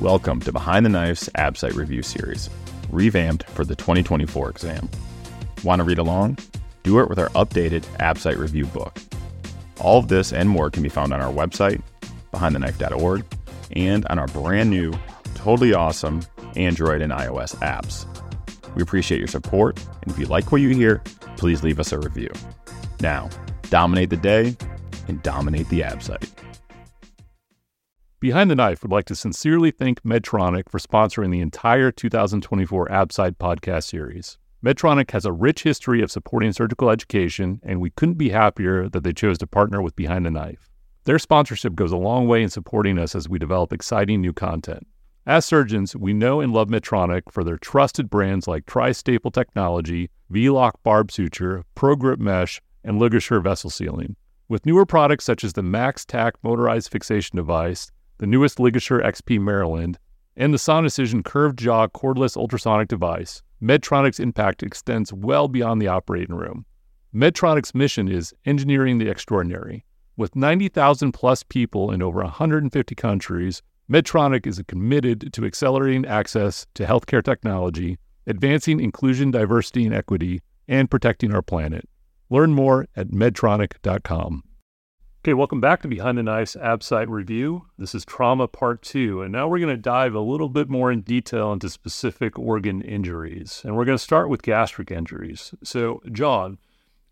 Welcome to Behind the Knife's AbSite Review Series, revamped for the 2024 exam. Want to read along? Do it with our updated AbSite Review book. All of this and more can be found on our website, behindtheknife.org, and on our brand new, totally awesome Android and iOS apps. We appreciate your support, and if you like what you hear, please leave us a review. Now, dominate the day and dominate the AbSite. Behind the Knife would like to sincerely thank Medtronic for sponsoring the entire 2024 AbSite podcast series. Medtronic has a rich history of supporting surgical education, and we couldn't be happier that they chose to partner with Behind the Knife. Their sponsorship goes a long way in supporting us as we develop exciting new content. As surgeons, we know and love Medtronic for their trusted brands like Tri-Staple Technology, V-Loc Barb Suture, ProGrip Mesh, and LigaSure Vessel Sealing. With newer products such as the MaxTac motorized fixation device, the newest LigaSure XP Maryland, and the Sonicision curved jaw cordless ultrasonic device, Medtronic's impact extends well beyond the operating room. Medtronic's mission is engineering the extraordinary. With 90,000 plus people in over 150 countries, Medtronic is committed to accelerating access to healthcare technology, advancing inclusion, diversity, and equity, and protecting our planet. Learn more at medtronic.com. Okay, welcome back to Behind the Knife's AbSite review. This is trauma part two, and now we're going to dive a little bit more in detail into specific organ injuries. And we're going to start with gastric injuries. So, John,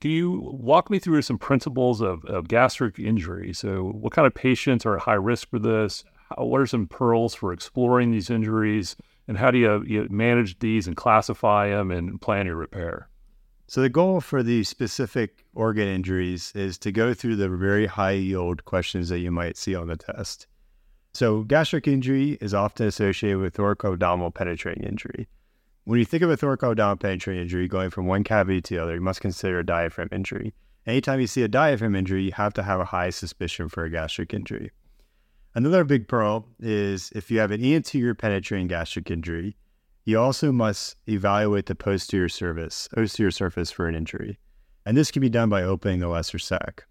can you walk me through some principles of, of gastric injury? So, what kind of patients are at high risk for this? How, what are some pearls for exploring these injuries? And how do you, you manage these and classify them and plan your repair? So the goal for the specific organ injuries is to go through the very high yield questions that you might see on the test. So gastric injury is often associated with thoracoabdominal penetrating injury. When you think of a thoracoabdominal penetrating injury going from one cavity to the other, you must consider a diaphragm injury. Anytime you see a diaphragm injury, you have to have a high suspicion for a gastric injury. Another big pearl is if you have an anterior penetrating gastric injury, you also must evaluate the posterior surface, posterior surface for an injury, and this can be done by opening the lesser sac.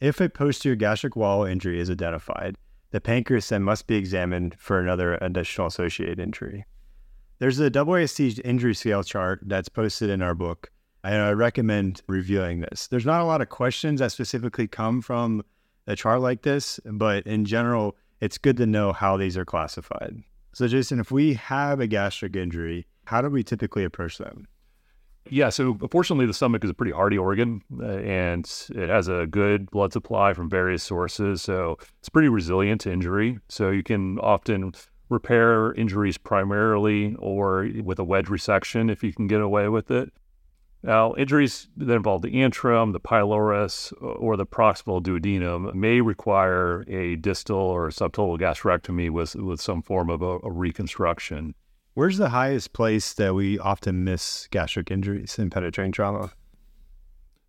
If a posterior gastric wall injury is identified, the pancreas then must be examined for another additional associated injury. There's a AAST injury scale chart that's posted in our book, and I recommend reviewing this. There's not a lot of questions that specifically come from a chart like this, but in general, it's good to know how these are classified. So, Jason, if we have a gastric injury, how do we typically approach them? Yeah, so fortunately, the stomach is a pretty hardy organ uh, and it has a good blood supply from various sources. So it's pretty resilient to injury. So you can often repair injuries primarily or with a wedge resection if you can get away with it. Now, injuries that involve the antrum, the pylorus, or the proximal duodenum may require a distal or subtotal gastrectomy with, with some form of a, a reconstruction. Where's the highest place that we often miss gastric injuries in penetrating trauma?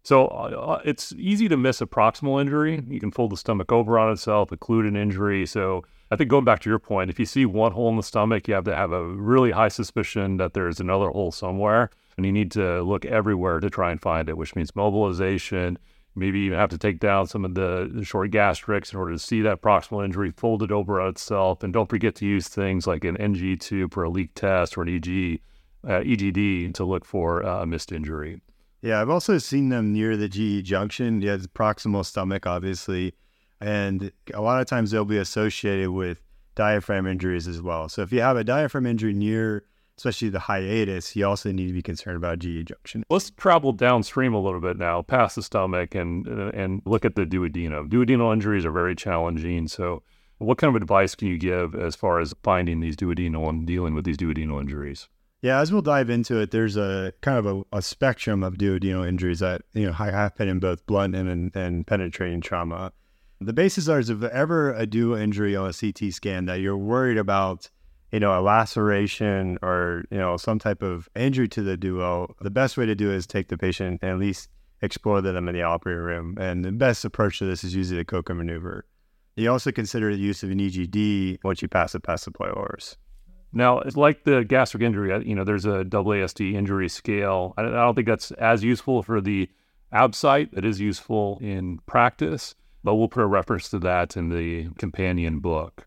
So uh, it's easy to miss a proximal injury. You can fold the stomach over on itself, occlude an injury. So I think going back to your point, if you see one hole in the stomach, you have to have a really high suspicion that there's another hole somewhere and you need to look everywhere to try and find it, which means mobilization. Maybe even have to take down some of the, short gastrics in order to see that proximal injury folded over on itself. And don't forget to use things like an NG tube for a leak test or an EG, uh, EGD to look for uh, a missed injury. Yeah, I've also seen them near the GE junction. Yeah, the proximal stomach, obviously. And a lot of times they'll be associated with diaphragm injuries as well. So if you have a diaphragm injury near especially the hiatus, you also need to be concerned about GE junction. Let's travel downstream a little bit now, past the stomach, and uh, and look at the duodenum. Duodenal injuries are very challenging. So, what kind of advice can you give as far as finding these duodenal and dealing with these duodenal injuries? Yeah, as we'll dive into it, there's a kind of a, a spectrum of duodenal injuries that you know high happen in both blunt and, and penetrating trauma. The basis are is if ever a duo injury on a CT scan that you're worried about you know, a laceration or, you know, some type of injury to the duo, the best way to do is take the patient and at least explore them in the operating room. And the best approach to this is usually the Kocher maneuver. You also consider the use of an EGD once you pass the pylorus. Now, it's like the gastric injury, you know, there's a AAST injury scale. I don't think that's as useful for the AbSite. It is useful in practice, but we'll put a reference to that in the companion book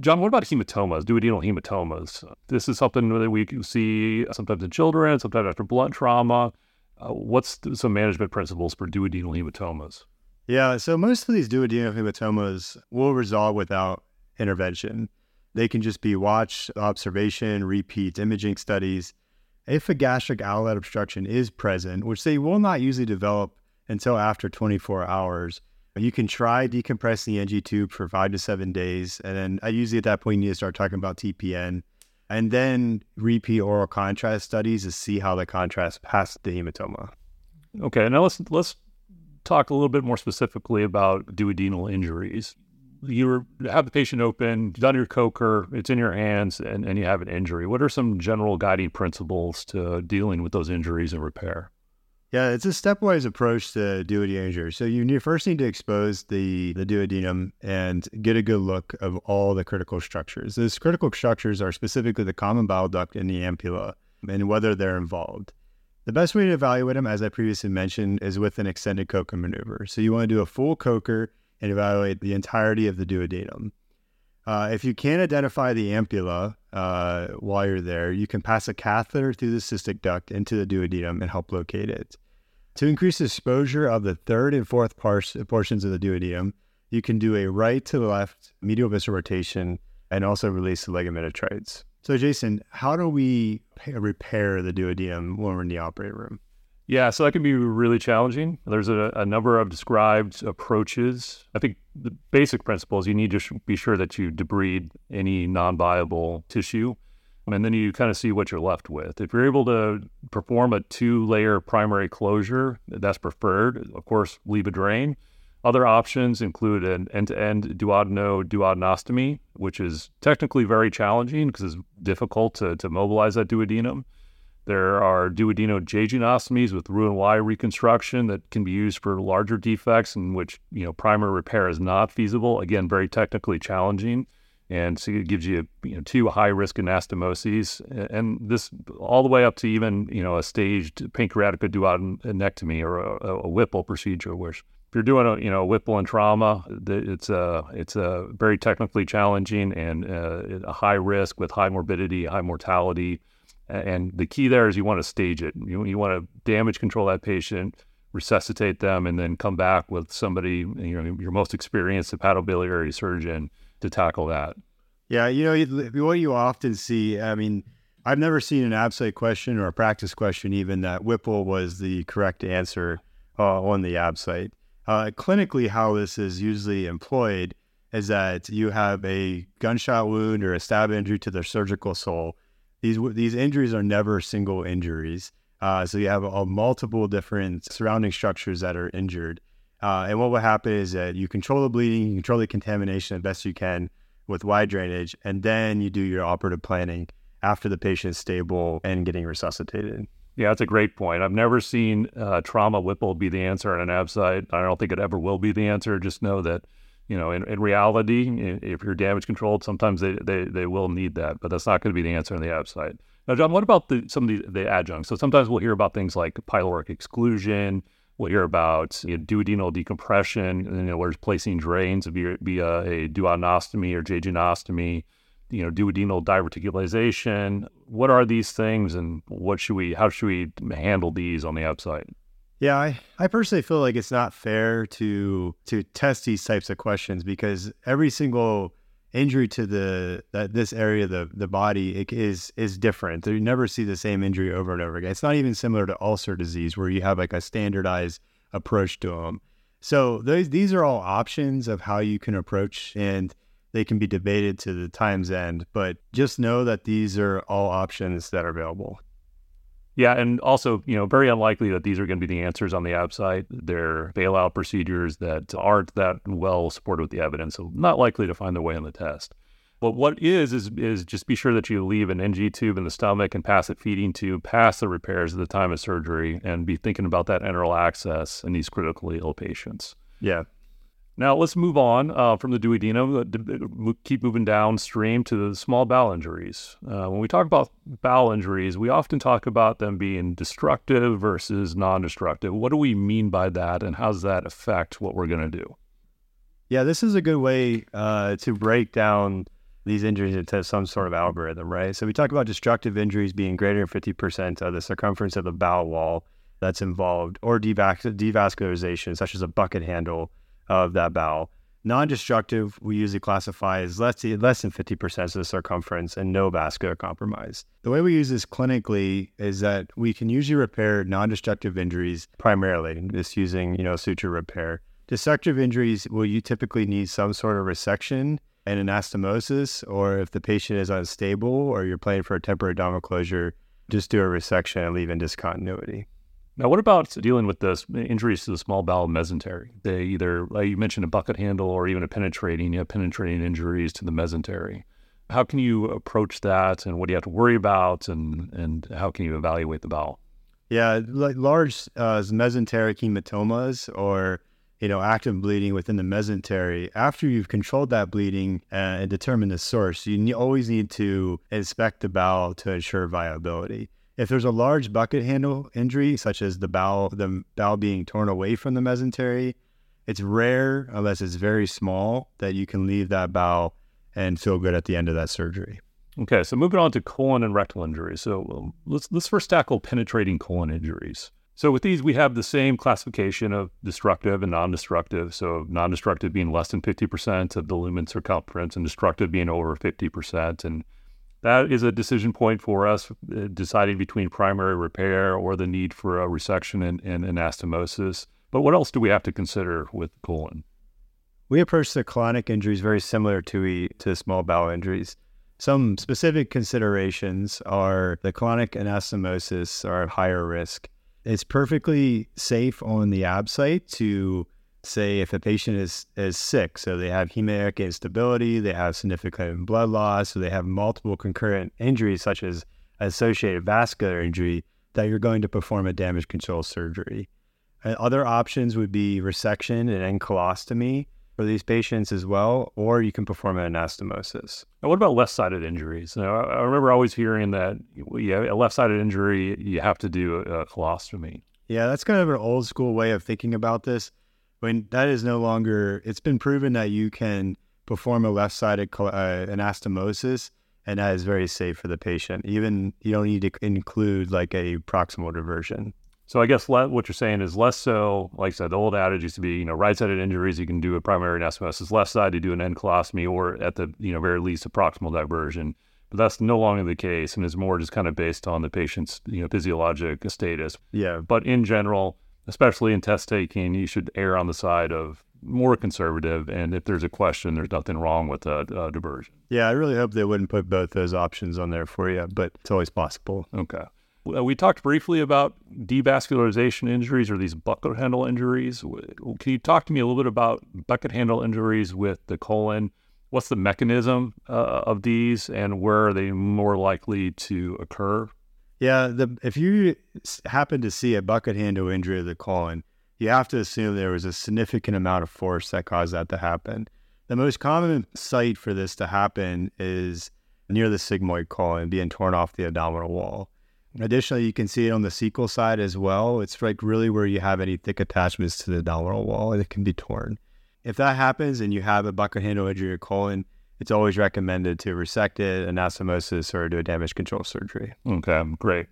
John, what about hematomas, duodenal hematomas? This is something that we can see sometimes in children, sometimes after blunt trauma. Uh, what's some management principles for duodenal hematomas? Yeah, so most of these duodenal hematomas will resolve without intervention. They can just be watched, observation, repeat imaging studies. If a gastric outlet obstruction is present, which they will not usually develop until after 24 hours, you can try decompressing the NG tube for five to seven days. And then I usually at that point need to start talking about TPN and then repeat oral contrast studies to see how the contrast passed the hematoma. Okay, now let's let's talk a little bit more specifically about duodenal injuries. You have the patient open, done your Kocher, it's in your hands, and, and you have an injury. What are some general guiding principles to dealing with those injuries and repair? Yeah, it's a stepwise approach to duodenum So you first need to expose the, the duodenum and get a good look of all the critical structures. Those critical structures are specifically the common bile duct and the ampulla and whether they're involved. The best way to evaluate them, as I previously mentioned, is with an extended Kocher maneuver. So you want to do a full Kocher and evaluate the entirety of the duodenum. Uh, if you can't identify the ampulla uh, while you're there, you can pass a catheter through the cystic duct into the duodenum and help locate it. To increase exposure of the third and fourth par- portions of the duodenum, you can do a right to the left medial visceral rotation and also release the ligament of So, Jason, how do we repair the duodenum when we're in the operating room? Yeah, so that can be really challenging. There's a, a, number of described approaches. I think the basic principle is you need to sh- be sure that you debride any non viable tissue. And then you kind of see what you're left with. If you're able to perform a two layer primary closure, that's preferred. Of course, leave a drain. Other options include an end to end duodeno-duodenostomy, which is technically very challenging because it's difficult to, to mobilize that duodenum. There are duodeno-jejunostomies with Roux-en-Y reconstruction that can be used for larger defects in which you know primary repair is not feasible. Again, very technically challenging, and so it gives you, you know, two high-risk anastomoses, and this all the way up to even you know a staged pancreatic duodenectomy or a, a Whipple procedure, which if you're doing a you know a Whipple and trauma, it's a it's a very technically challenging and uh, a high risk with high morbidity, high mortality and the key there is you want to stage it. You, you want to damage control that patient, resuscitate them, and then come back with somebody, you know, your most experienced hepatobiliary surgeon to tackle that. Yeah, you know, what you often see, I mean, I've never seen an ABSITE question or a practice question even that Whipple was the correct answer uh, on the ABSITE. Uh, clinically, how this is usually employed is that you have a gunshot wound or a stab injury to the surgical soul these these injuries are never single injuries. Uh, so you have a, multiple different surrounding structures that are injured. Uh, and what will happen is that you control the bleeding, you control the contamination as best you can with wide drainage, and then you do your operative planning after the patient is stable and getting resuscitated. Yeah, that's a great point. I've never seen uh, trauma Whipple be the answer in an ABSITE. I don't think it ever will be the answer. Just know that you know, in, in reality, if you're damage controlled, sometimes they, they, they will need that, but that's not going to be the answer on the ABSITE. Now, John, what about the, some of the, the adjuncts? So sometimes we'll hear about things like pyloric exclusion. We'll hear about you know, duodenal decompression, you know, where it's placing drains via, via a duodenostomy or jejunostomy, you know, duodenal diverticulization. What are these things, and what should we, how should we handle these on the ABSITE? Yeah, I, I personally feel like it's not fair to to test these types of questions because every single injury to the that this area of the, the body is is different. You never see the same injury over and over again. It's not even similar to ulcer disease where you have like a standardized approach to them. So those these are all options of how you can approach and they can be debated to the time's end, but just know that these are all options that are available. Yeah, and also, you know, very unlikely that these are going to be the answers on the ABSITE. They're bailout procedures that aren't that well supported with the evidence, so not likely to find their way on the test. But what is is is just be sure that you leave an NG tube in the stomach and pass a feeding tube past the repairs at the time of surgery, and be thinking about that enteral access in these critically ill patients. Yeah, now let's move on uh, from the duodenum, uh, keep moving downstream to the small bowel injuries. Uh, when we talk about bowel injuries, we often talk about them being destructive versus non-destructive. What do we mean by that, and how does that affect what we're going to do? Yeah, this is a good way uh, to break down these injuries into some sort of algorithm, right? So we talk about destructive injuries being greater than 50% of the circumference of the bowel wall that's involved, or devascularization, such as a bucket handle of that bowel. Non-destructive, we usually classify as less, less than 50% of the circumference and no vascular compromise. The way we use this clinically is that we can usually repair non-destructive injuries primarily, just using, you know, suture repair. Destructive injuries will you typically need some sort of resection and anastomosis, or if the patient is unstable or you're planning for a temporary abdominal closure, just do a resection and leave in discontinuity. Now, what about dealing with the injuries to the small bowel mesentery? They either, like you mentioned, a bucket handle or even a penetrating, you penetrating injuries to the mesentery. How can you approach that, and what do you have to worry about, and and how can you evaluate the bowel? Yeah, like large uh, mesenteric hematomas or you know active bleeding within the mesentery. After you've controlled that bleeding uh, and determined the source, you always need to inspect the bowel to ensure viability. If there's a large bucket handle injury, such as the bowel, the bowel being torn away from the mesentery, it's rare unless it's very small that you can leave that bowel and feel good at the end of that surgery. Okay, so moving on to colon and rectal injuries. So um, let's let's first tackle penetrating colon injuries. So with these, we have the same classification of destructive and non-destructive. So non-destructive being less than 50% of the lumen circumference, and destructive being over 50%. And that is a decision point for us, uh, deciding between primary repair or the need for a resection and, and anastomosis. But what else do we have to consider with colon? We approach the colonic injuries very similar to, to small bowel injuries. Some specific considerations are the colonic anastomosis are at higher risk. It's perfectly safe on the ab site to say if a patient is is sick, so they have hemodynamic instability, they have significant blood loss, so they have multiple concurrent injuries such as associated vascular injury, that you're going to perform a damage control surgery. And other options would be resection and end colostomy for these patients as well, or you can perform an anastomosis. And what about left-sided injuries? Now, I remember always hearing that yeah, a left-sided injury, you have to do a colostomy. Yeah, that's kind of an old school way of thinking about this when that is no longer, it's been proven that you can perform a left sided uh, anastomosis and that is very safe for the patient. Even you don't need to include like a proximal diversion. So I guess le- what you're saying is less so. Like I said, the old adage used to be, you know, right-sided injuries you can do a primary anastomosis, left side to do an end colostomy, or at the you know very least a proximal diversion. But that's no longer the case, and is more just kind of based on the patient's you know physiologic status. Yeah. But in general, especially in test taking, you should err on the side of more conservative. And if there's a question, there's nothing wrong with a, a diversion. Yeah, I really hope they wouldn't put both those options on there for you, but it's always possible. Okay. We talked briefly about devascularization injuries or these bucket handle injuries. Can you talk to me a little bit about bucket handle injuries with the colon? What's the mechanism uh, of these and where are they more likely to occur? Yeah, the, if you happen to see a bucket handle injury of the colon, you have to assume there was a significant amount of force that caused that to happen. The most common site for this to happen is near the sigmoid colon being torn off the abdominal wall. Additionally, you can see it on the cecal side as well. It's like really where you have any thick attachments to the abdominal wall and it can be torn. If that happens and you have a bucket handle injury of your colon, it's always recommended to resect it, anastomosis, or do a damage control surgery. Okay, great.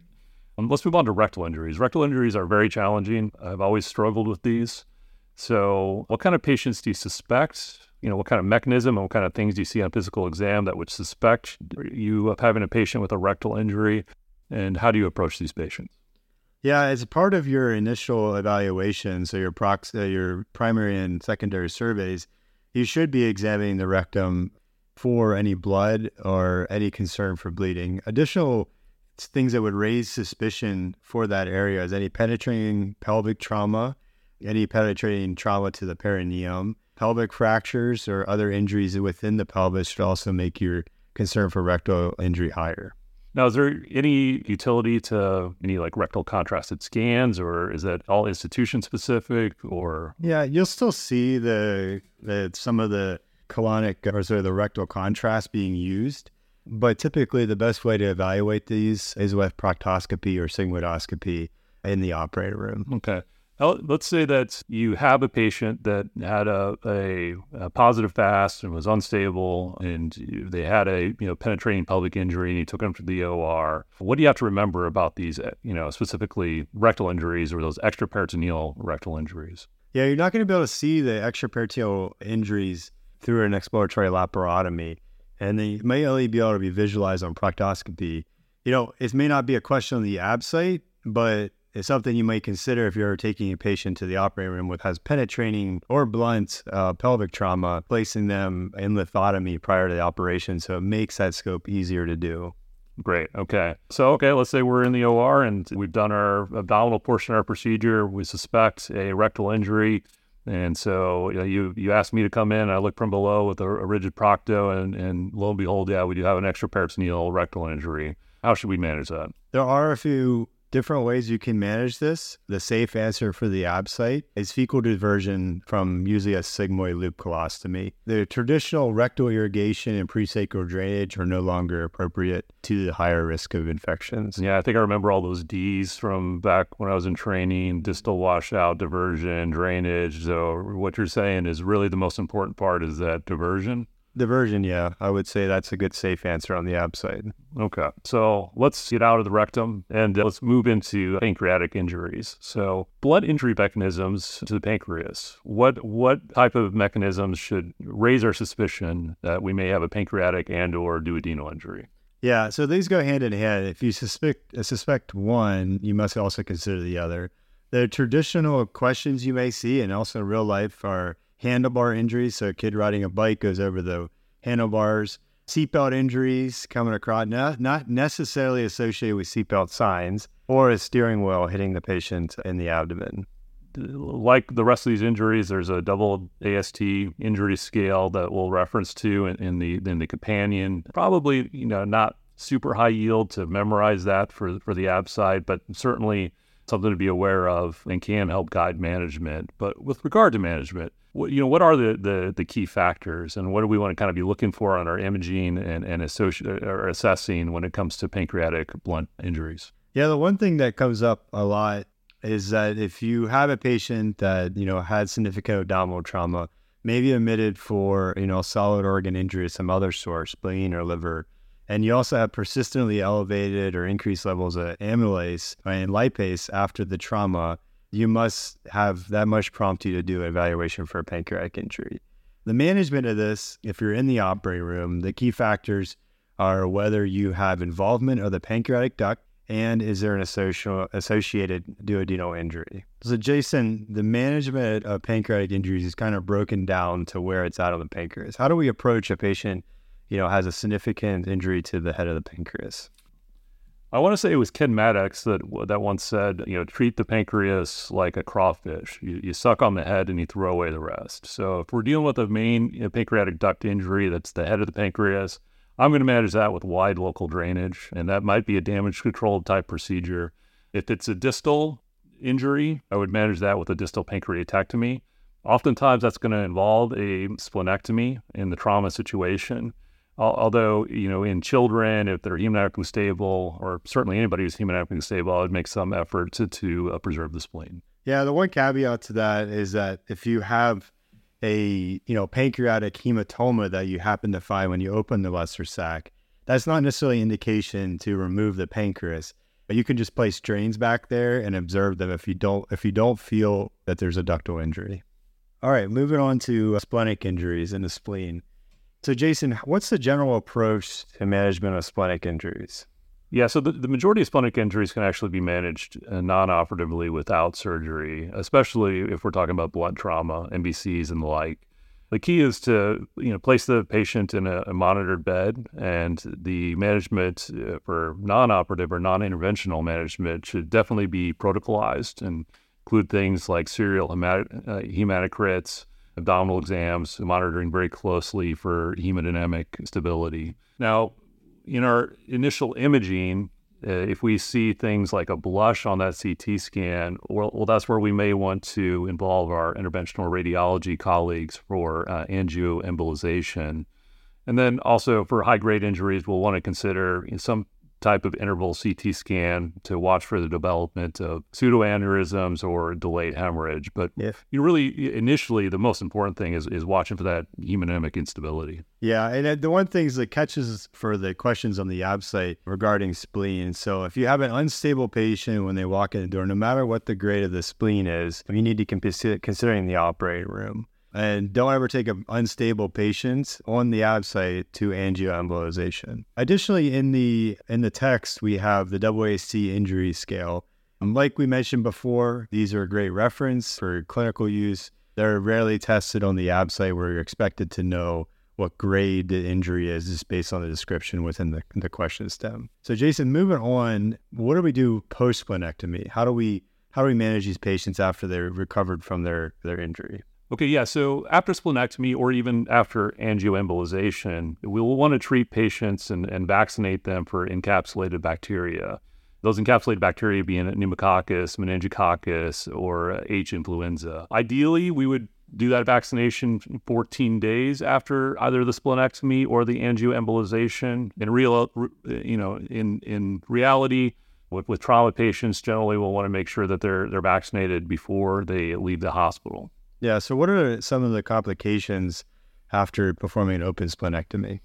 Um, let's move on to rectal injuries. Rectal injuries are very challenging. I've always struggled with these. So, what kind of patients do you suspect? You know, what kind of mechanism and what kind of things do you see on physical exam that would suspect you of having a patient with a rectal injury? And how do you approach these patients? Yeah, as part of your initial evaluation, so your prox- uh, your primary and secondary surveys, you should be examining the rectum for any blood or any concern for bleeding. Additional things that would raise suspicion for that area is any penetrating pelvic trauma, any penetrating trauma to the perineum, pelvic fractures or other injuries within the pelvis should also make your concern for rectal injury higher. Now, is there any utility to any like rectal contrasted scans, or is that all institution specific? Or yeah, you'll still see the, the some of the colonic or sort of the rectal contrast being used. But typically, the best way to evaluate these is with proctoscopy or sigmoidoscopy in the operating room. Okay. Let's say that you have a patient that had a, a, a, positive FAST and was unstable, and they had a you know penetrating pelvic injury, and you took them to the OR. What do you have to remember about these, eh, you know, specifically rectal injuries or those extraperitoneal rectal injuries? Yeah, you're not going to be able to see the extraperitoneal injuries through an exploratory laparotomy, and they may only be able to be visualized on proctoscopy. You know, it may not be a question on the ab site, but it's something you might consider if you're taking a patient to the operating room with has penetrating or blunt uh, pelvic trauma, placing them in lithotomy prior to the operation. So it makes that scope easier to do. Great. Okay. So, okay, let's say we're in the OR and we've done our abdominal portion of our procedure. We suspect a rectal injury. And so you, know, you, you asked me to come in. I look from below with a, a rigid procto, and, and lo and behold, yeah, we do have an extra extraperitoneal rectal injury. How should we manage that? There are a few different ways you can manage this. The safe answer for the ab site is fecal diversion from usually a sigmoid loop colostomy. The traditional rectal irrigation and presacral drainage are no longer appropriate to the higher risk of infections. Yeah, I think I remember all those D's from back when I was in training distal washout, diversion, drainage. So, what you're saying is really the most important part is that diversion. Diversion, yeah. I would say that's a good safe answer on the ABSITE. Okay. So let's get out of the rectum and let's move into pancreatic injuries. So blood injury mechanisms to the pancreas. What what type of mechanisms should raise our suspicion that we may have a pancreatic and or duodenal injury? Yeah, so these go hand in hand. If you suspect uh, suspect one, you must also consider the other. The traditional questions you may see and also in real life are handlebar injuries. So a kid riding a bike goes over the handlebars. Seatbelt injuries coming across, not, not necessarily associated with seatbelt signs or a steering wheel hitting the patient in the abdomen. Like the rest of these injuries, there's a double AST injury scale that we'll reference to in, in the in the companion. Probably, you know, not super high yield to memorize that for for the ABSITE, but certainly something to be aware of and can help guide management. But with regard to management, what, you know, what are the, the, the key factors and what do we want to kind of be looking for on our imaging and, and associ- or assessing when it comes to pancreatic blunt injuries? Yeah, the one thing that comes up a lot is that if you have a patient that, you know, had significant abdominal trauma, maybe admitted for, you know, solid organ injury some other source, spleen or liver, and you also have persistently elevated or increased levels of amylase and lipase after the trauma, you must have that much prompt you to do evaluation for a pancreatic injury. The management of this, if you're in the operating room, the key factors are whether you have involvement of the pancreatic duct and is there an associated duodenal injury. So, Jason, the management of pancreatic injuries is kind of broken down to where it's at on the pancreas. How do we approach a patient, you know, has a significant injury to the head of the pancreas? I want to say it was Ken Mattox that that once said, you know, treat the pancreas like a crawfish. You, you suck on the head and you throw away the rest. So if we're dealing with a main you know, pancreatic duct injury, that's the head of the pancreas. I'm going to manage that with wide local drainage, and that might be a damage control type procedure. If it's a distal injury, I would manage that with a distal pancreatectomy. Oftentimes, that's going to involve a splenectomy in the trauma situation although you know in children if they're hemodynamically stable or certainly anybody who's hemodynamically stable i would make some effort to, to uh, preserve the spleen. Yeah the one caveat to that is that if you have a you know pancreatic hematoma that you happen to find when you open the lesser sac that's not necessarily indication to remove the pancreas but you can just place drains back there and observe them if you don't if you don't feel that there's a ductal injury. All right moving on to splenic injuries in the spleen so, Jason, what's the general approach to management of splenic injuries? Yeah, so the, the majority of splenic injuries can actually be managed uh, non operatively without surgery, especially if we're talking about blood trauma, MVCs, and the like. The key is to you know place the patient in a, a monitored bed, and the management uh, for non-operative or non-interventional management should definitely be protocolized and include things like serial hemat- uh, hematocrits, abdominal exams, monitoring very closely for hemodynamic stability. Now, in our initial imaging, uh, if we see things like a blush on that CT scan, well, well, that's where we may want to involve our interventional radiology colleagues for uh, angioembolization. And then also for high grade injuries, we'll want to consider some type of interval CT scan to watch for the development of pseudoaneurysms or delayed hemorrhage. But Yeah. you really, initially, the most important thing is, is watching for that hemodynamic instability. Yeah, and uh, the one thing is that catches for the questions on the ab site regarding spleen. So if you have an unstable patient when they walk in the door, no matter what the grade of the spleen is, you need to consider considering the operating room. And don't ever take an unstable patient on the ab site to angioembolization. Additionally, in the in the text, we have the AAST injury scale. Um, Like we mentioned before, these are a great reference for clinical use. They're rarely tested on the ab site where you're expected to know what grade the injury is just based on the description within the, the question stem. So Jason, moving on, what do we do post splenectomy? How do we how do we manage these patients after they're recovered from their their injury? Okay, yeah. So after splenectomy or even after angioembolization, we will want to treat patients and, and vaccinate them for encapsulated bacteria. Those encapsulated bacteria being pneumococcus, meningococcus, or H. influenza. Ideally, we would do that vaccination 14 days after either the splenectomy or the angioembolization. In real, you know, in in reality, with, with trauma patients, generally we'll want to make sure that they're they're vaccinated before they leave the hospital. Yeah. So what are some of the complications after performing an open splenectomy?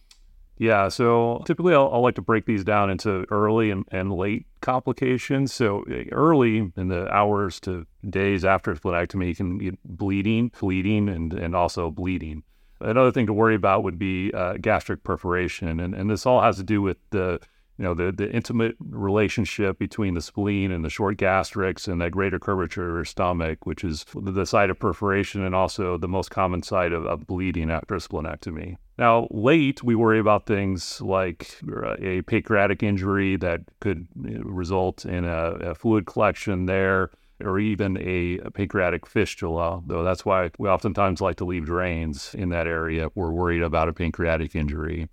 Yeah, so typically I'll, I'll like to break these down into early and, and late complications. So uh, early in the hours to days after splenectomy, you can get bleeding, bleeding, and, and also bleeding. Another thing to worry about would be uh, gastric perforation, and, and this all has to do with the you know the the intimate relationship between the spleen and the short gastrics and that greater curvature of stomach, which is the site of perforation and also the most common site of, of bleeding after a splenectomy. Now, late, we worry about things like uh, a pancreatic injury that could result in a, a fluid collection there, or even a, a, pancreatic fistula, though that's why we oftentimes like to leave drains in that area if we're worried about a pancreatic injury.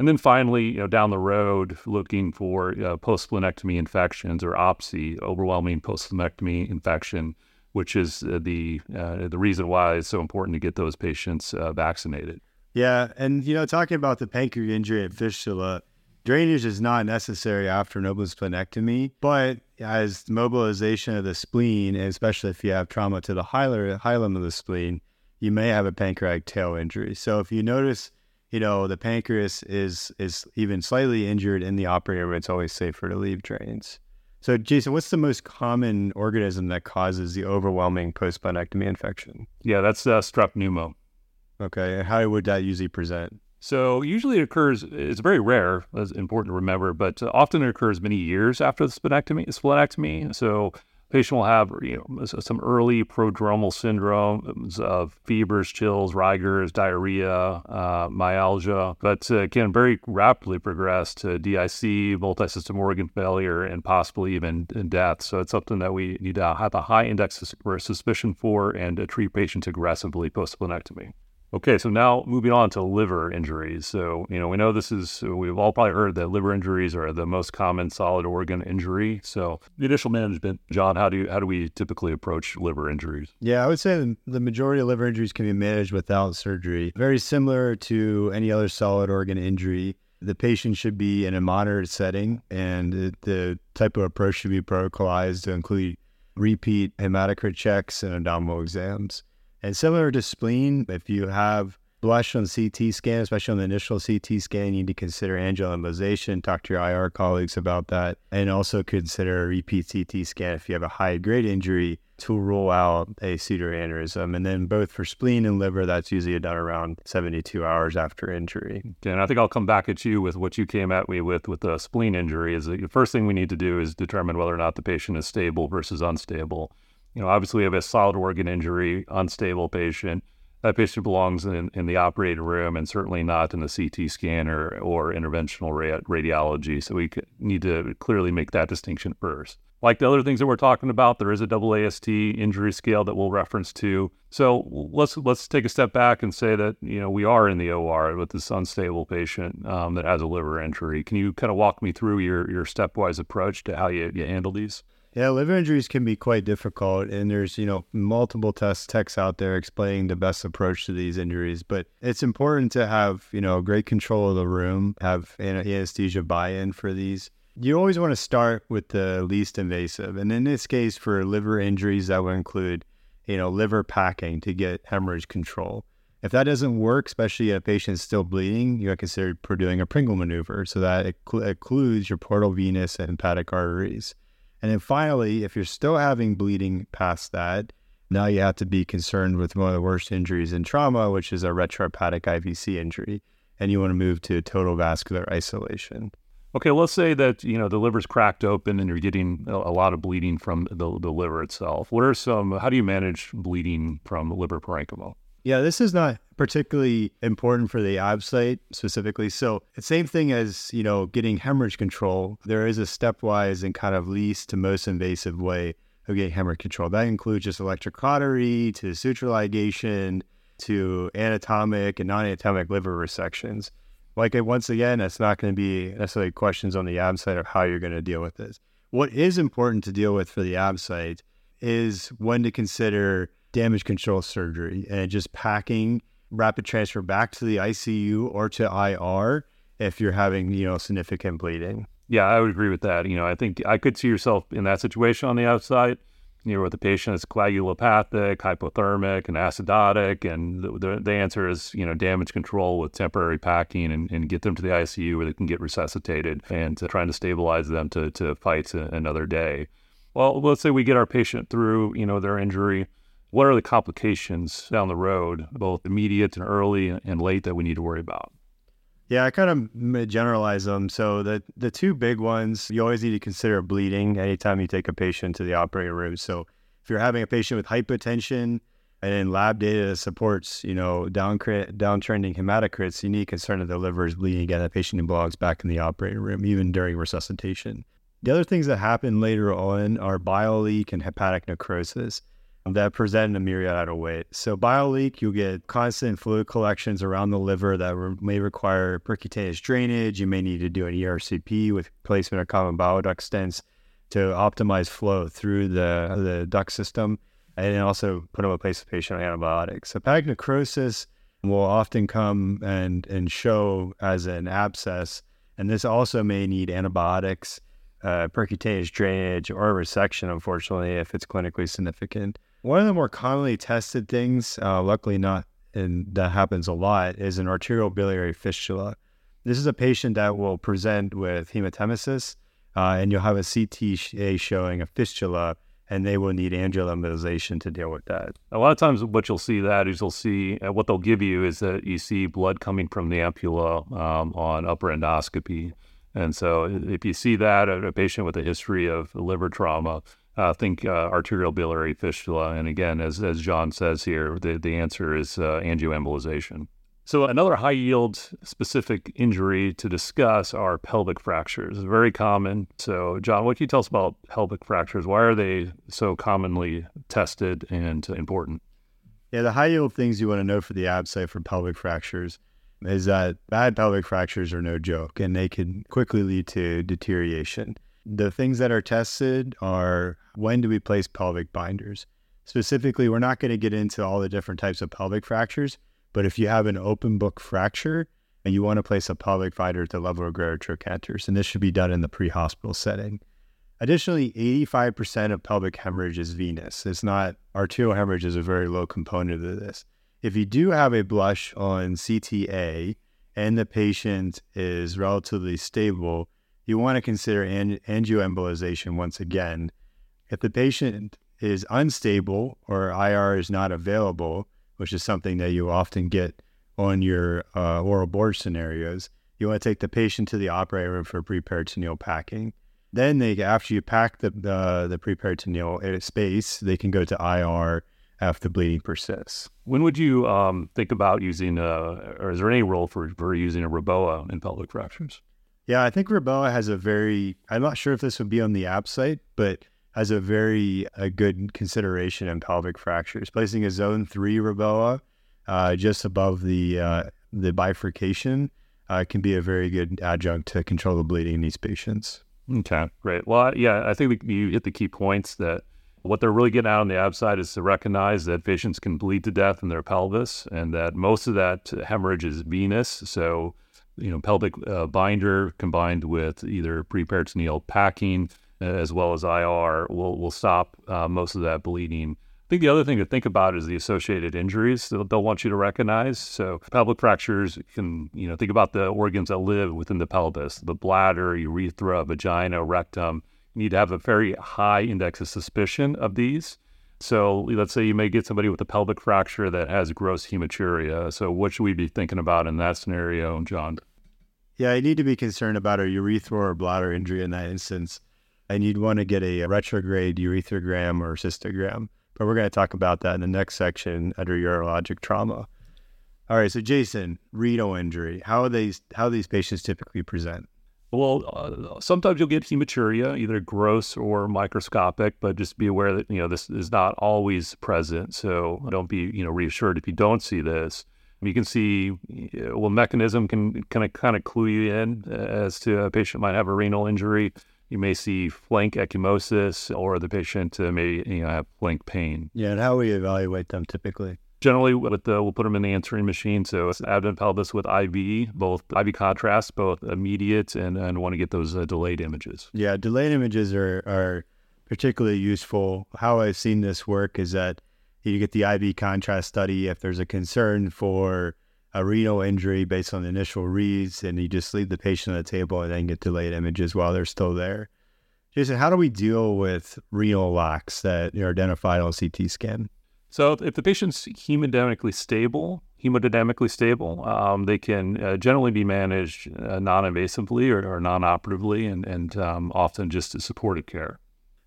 And then finally, you know, down the road, looking for uh, post-splenectomy infections or OPSI, overwhelming post-splenectomy infection, which is uh, the uh, the reason why it's so important to get those patients uh, vaccinated. Yeah, and you know, talking about the pancreatic injury and fistula, drainage is not necessary after an open splenectomy, but as mobilization of the spleen, and especially if you have trauma to the hilum of the spleen, you may have a pancreatic tail injury. So if you notice, you know, the pancreas is is even slightly injured in the operating room, it's always safer to leave drains. So, Jason, what's the most common organism that causes the overwhelming post splenectomy infection? Yeah, that's uh, strep pneumo. Okay, and how would that usually present? So usually it occurs. It's very rare. It's important to remember, but uh, often it occurs many years after the splenectomy. Splenectomy. So patient will have you know some early prodromal syndromes of fevers, chills, rigors, diarrhea, uh, myalgia, but uh, can very rapidly progress to DIC, multi-system organ failure, and possibly even death. So it's something that we need to have a high index of suspicion for and uh, treat patients aggressively post splenectomy. Okay, so now moving on to liver injuries. So, you know, we know this is, we've all probably heard that liver injuries are the most common solid organ injury. So, the initial management, John, how do you, how do we typically approach liver injuries? Yeah, I would say the majority of liver injuries can be managed without surgery. Very similar to any other solid organ injury. The patient should be in a monitored setting, and the type of approach should be protocolized to include repeat hematocrit checks and abdominal exams. And similar to spleen, if you have blush on CT scan, especially on the initial CT scan, you need to consider angioembolization. Talk to your IR colleagues about that. And also consider a repeat CT scan if you have a high grade injury to rule out a pseudoaneurysm. And then both for spleen and liver, that's usually done around 72 hours after injury. And I think I'll come back at you with what you came at me with with the spleen injury. Is the first thing we need to do is determine whether or not the patient is stable versus unstable you know, obviously we have a solid organ injury, unstable patient. That patient belongs in, in the operating room and certainly not in the CT scanner or interventional ra- radiology. So we need to clearly make that distinction first. Like the other things that we're talking about, there is a double AST injury scale that we'll reference to. So let's let's take a step back and say that you know we are in the OR with this unstable patient um, that has a liver injury. Can you kind of walk me through your your stepwise approach to how you, you handle these? Yeah, liver injuries can be quite difficult, and there's you know multiple test texts out there explaining the best approach to these injuries. But it's important to have you know great control of the room, have anesthesia buy-in for these. You always want to start with the least invasive. And in this case, for liver injuries, that would include, you know, liver packing to get hemorrhage control. If that doesn't work, especially if a patient's still bleeding, you consider doing a Pringle maneuver. So that includes your portal venous and hepatic arteries. And then finally, if you're still having bleeding past that, now you have to be concerned with one of the worst injuries in trauma, which is a retrohepatic IVC injury. And you want to move to total vascular isolation. Okay, let's say that you know the liver's cracked open and you're getting a lot of bleeding from the, the liver itself. What are some? How do you manage bleeding from liver parenchyma? Yeah, this is not particularly important for the ab site specifically. So same thing as, you know, getting hemorrhage control, there is a stepwise and kind of least to most invasive way of getting hemorrhage control. That includes just electrocautery to suture ligation to anatomic and non-anatomic liver resections. Like once again, that's not going to be necessarily questions on the ab site of how you're going to deal with this. What is important to deal with for the ab site is when to consider damage control surgery and just packing rapid transfer back to the ICU or to IR if you're having, you know, significant bleeding. Yeah, I would agree with that. You know, I think I could see yourself in that situation on the outside, you know, where the patient is coagulopathic, hypothermic, and acidotic. And the, the, the answer is, you know, damage control with temporary packing and, and, get them to the ICU where they can get resuscitated and to trying to stabilize them to, to fight another day. Well, let's say we get our patient through, you know, their injury what are the complications down the road, both immediate and early and late, that we need to worry about? Yeah, I kind of generalize them. So the the two big ones, you always need to consider bleeding anytime you take a patient to the operating room. So if you're having a patient with hypotension and in lab data supports, you know, down downtrending hematocrits, you need concern that the liver is bleeding again. That patient belongs back in the operating room, even during resuscitation. The other things that happen later on are bile leak and hepatic necrosis that present in a myriad of ways. So, bile leak, you'll get constant fluid collections around the liver that re- may require percutaneous drainage. You may need to do an ERCP with placement of common bile duct stents to optimize flow through the, the duct system and also put them in place of patient antibiotics. Hepatic necrosis will often come and, and show as an abscess, and this also may need antibiotics, uh, percutaneous drainage, or resection, unfortunately, if it's clinically significant. One of the more commonly tested things, uh, luckily not, and that happens a lot, is an arterial biliary fistula. This is a patient that will present with hematemesis, uh, and you'll have a CTA showing a fistula, and they will need angioembolization to deal with that. A lot of times, what you'll see that is you'll see uh, what they'll give you is that you see blood coming from the ampulla um, on upper endoscopy. And so, if you see that, a patient with a history of liver trauma, uh, think arterial biliary fistula. And again, as, as John says here, the, the answer is uh, angioembolization. So, another high yield specific injury to discuss are pelvic fractures. Very common. So, John, what can you tell us about pelvic fractures? Why are they so commonly tested and important? Yeah, the high yield things you want to know for the ab site for pelvic fractures is that bad pelvic fractures are no joke and they can quickly lead to deterioration. The things that are tested are when do we place pelvic binders? Specifically, we're not going to get into all the different types of pelvic fractures, but if you have an open book fracture and you want to place a pelvic binder at the level of greater trochanters, and this should be done in the pre hospital setting. Additionally, 85% of pelvic hemorrhage is venous. It's not arterial hemorrhage is a very low component of this. If you do have a blush on CTA and the patient is relatively stable, you want to consider ang- angioembolization once again. If the patient is unstable or IR is not available, which is something that you often get on your uh, oral board scenarios, you want to take the patient to the operating room for preperitoneal packing. Then they, after you pack the the, the preperitoneal uh, space, they can go to IR after the bleeding persists. When would you um, think about using, a, uh, or is there any role for, for using a REBOA in pelvic fractures? Yeah, I think REBOA has a very, I'm not sure if this would be on the ABSITE, but has a very a good consideration in pelvic fractures. Placing a zone three REBOA uh, just above the uh, the bifurcation uh, can be a very good adjunct to control the bleeding in these patients. Okay, great. Well, yeah, I think you hit the key points that what they're really getting out on the ABSITE is to recognize that patients can bleed to death in their pelvis and that most of that hemorrhage is venous. So you know pelvic uh, binder combined with either preperitoneal packing uh, as well as IR will will stop uh, most of that bleeding. I think the other thing to think about is the associated injuries that they'll want you to recognize. So pelvic fractures can, you know, think about the organs that live within the pelvis, the bladder, urethra, vagina, rectum. You need to have a very high index of suspicion of these. So let's say you may get somebody with a pelvic fracture that has gross hematuria. So what should we be thinking about in that scenario, John? Yeah, you need to be concerned about a urethral or bladder injury in that instance. And you'd want to get a retrograde urethrogram or cystogram. But we're going to talk about that in the next section under urologic trauma. All right, so Jason, renal injury. How are these how these patients typically present? Well, uh, sometimes you'll get hematuria, either gross or microscopic, but just be aware that you know this is not always present. So don't be you know reassured if you don't see this. You can see well mechanism can kind of kind of clue you in as to a patient might have a renal injury. You may see flank ecchymosis, or the patient uh, may you know have flank pain. Yeah, and how we evaluate them typically generally with the we'll put them in the answering machine so it's abdomen pelvis with iv both iv contrast both immediate and and want to get those uh, delayed images yeah delayed images are are particularly useful how i've seen this work is that you get the iv contrast study if there's a concern for a renal injury based on the initial reads and you just leave the patient on the table and then get delayed images while they're still there jason how do we deal with renal lacs that are identified on ct scan so if the patient's hemodynamically stable, hemodynamically stable, um, they can uh, generally be managed uh, non-invasively or, or non-operatively, and, and um, often just as supportive care.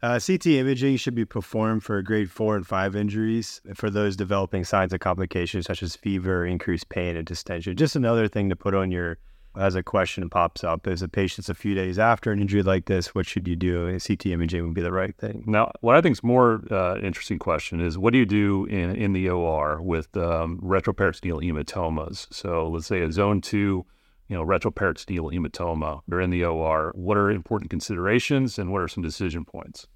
Uh, CT imaging should be performed for grade four and five injuries for those developing signs of complications such as fever, increased pain, and distension. Just another thing to put on your as a question pops up is a patient's a few days after an injury like this, what should you do? CT imaging would be the right thing. Now, what I think is more uh, interesting question is what do you do in, in the OR with um, retroperitoneal hematomas? So let's say a zone two, you know, retroperitoneal hematoma. You're in the OR. What are important considerations and what are some decision points?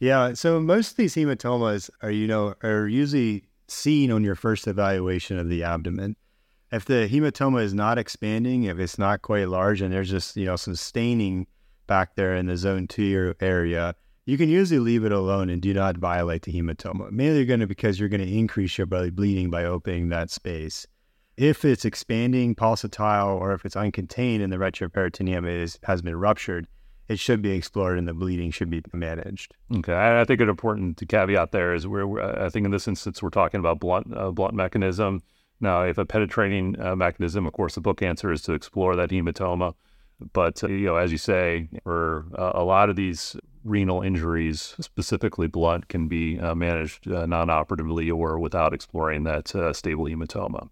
Yeah, so most of these hematomas are, you know, are usually seen on your first evaluation of the abdomen if the hematoma is not expanding, if it's not quite large, and there's just you know some staining back there in the zone two area, you can usually leave it alone and do not violate the hematoma. Mainly, going to because you're going to increase your belly bleeding by opening that space. If it's expanding, pulsatile, or if it's uncontained and the retroperitoneum is, has been ruptured, it should be explored and the bleeding should be managed. Okay, I think an important caveat there is we're, I think in this instance we're talking about blunt uh, blunt mechanism now, if a penetrating uh, mechanism, of course, the book answer is to explore that hematoma. But uh, you know, as you say, for uh, a lot of these renal injuries, specifically blunt, can be uh, managed non-operatively or without exploring that stable hematoma.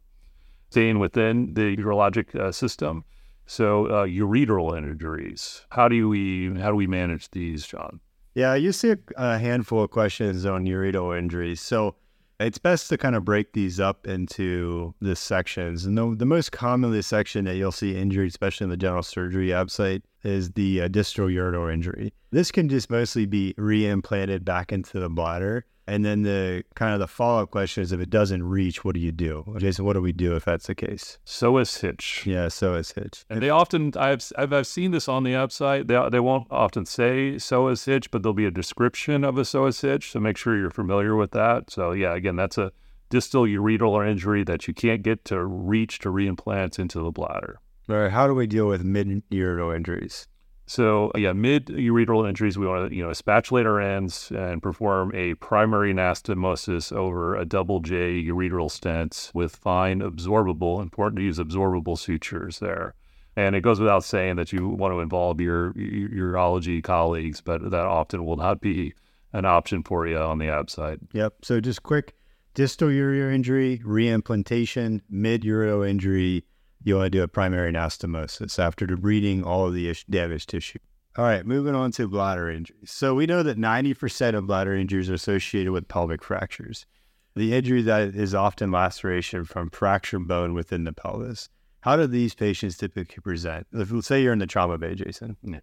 Staying within the urologic system, so uh, ureteral injuries. How do we how do we manage these, John? Yeah, you see a, handful of questions on ureteral injuries. So it's best to kind of break these up into the sections. And the, the most commonly section that you'll see injury, especially in the general surgery ABSITE, is the uh, distal ureteral injury. This can just mostly be reimplanted back into the bladder. And then the kind of the follow up question is if it doesn't reach, what do you do? Jason, what do we do if that's the case? Psoas hitch. Yeah, psoas hitch. And they often, I've, I've, I've seen this on the ABSITE. They, they won't often say psoas hitch, but there'll be a description of a psoas hitch. So make sure you're familiar with that. So, yeah, again, that's a distal ureteral injury that you can't get to reach to reimplant into the bladder. All right. How do we deal with mid ureteral injuries? So yeah, mid ureteral injuries, we want to you know spatulate our ends and perform a primary anastomosis over a double J ureteral stent with fine absorbable. Important to use absorbable sutures there. And it goes without saying that you want to involve your, your urology colleagues, but that often will not be an option for you on the ABSITE. Yep. So just quick distal ureteral injury, reimplantation, mid ureteral injury, you want to do a primary anastomosis after debriding all of the damaged tissue. All right, moving on to bladder injuries. So we know that 90% of bladder injuries are associated with pelvic fractures. The injury that is often laceration from fractured bone within the pelvis. How do these patients typically present? Let's say you're in the trauma bay, Jason. Yeah.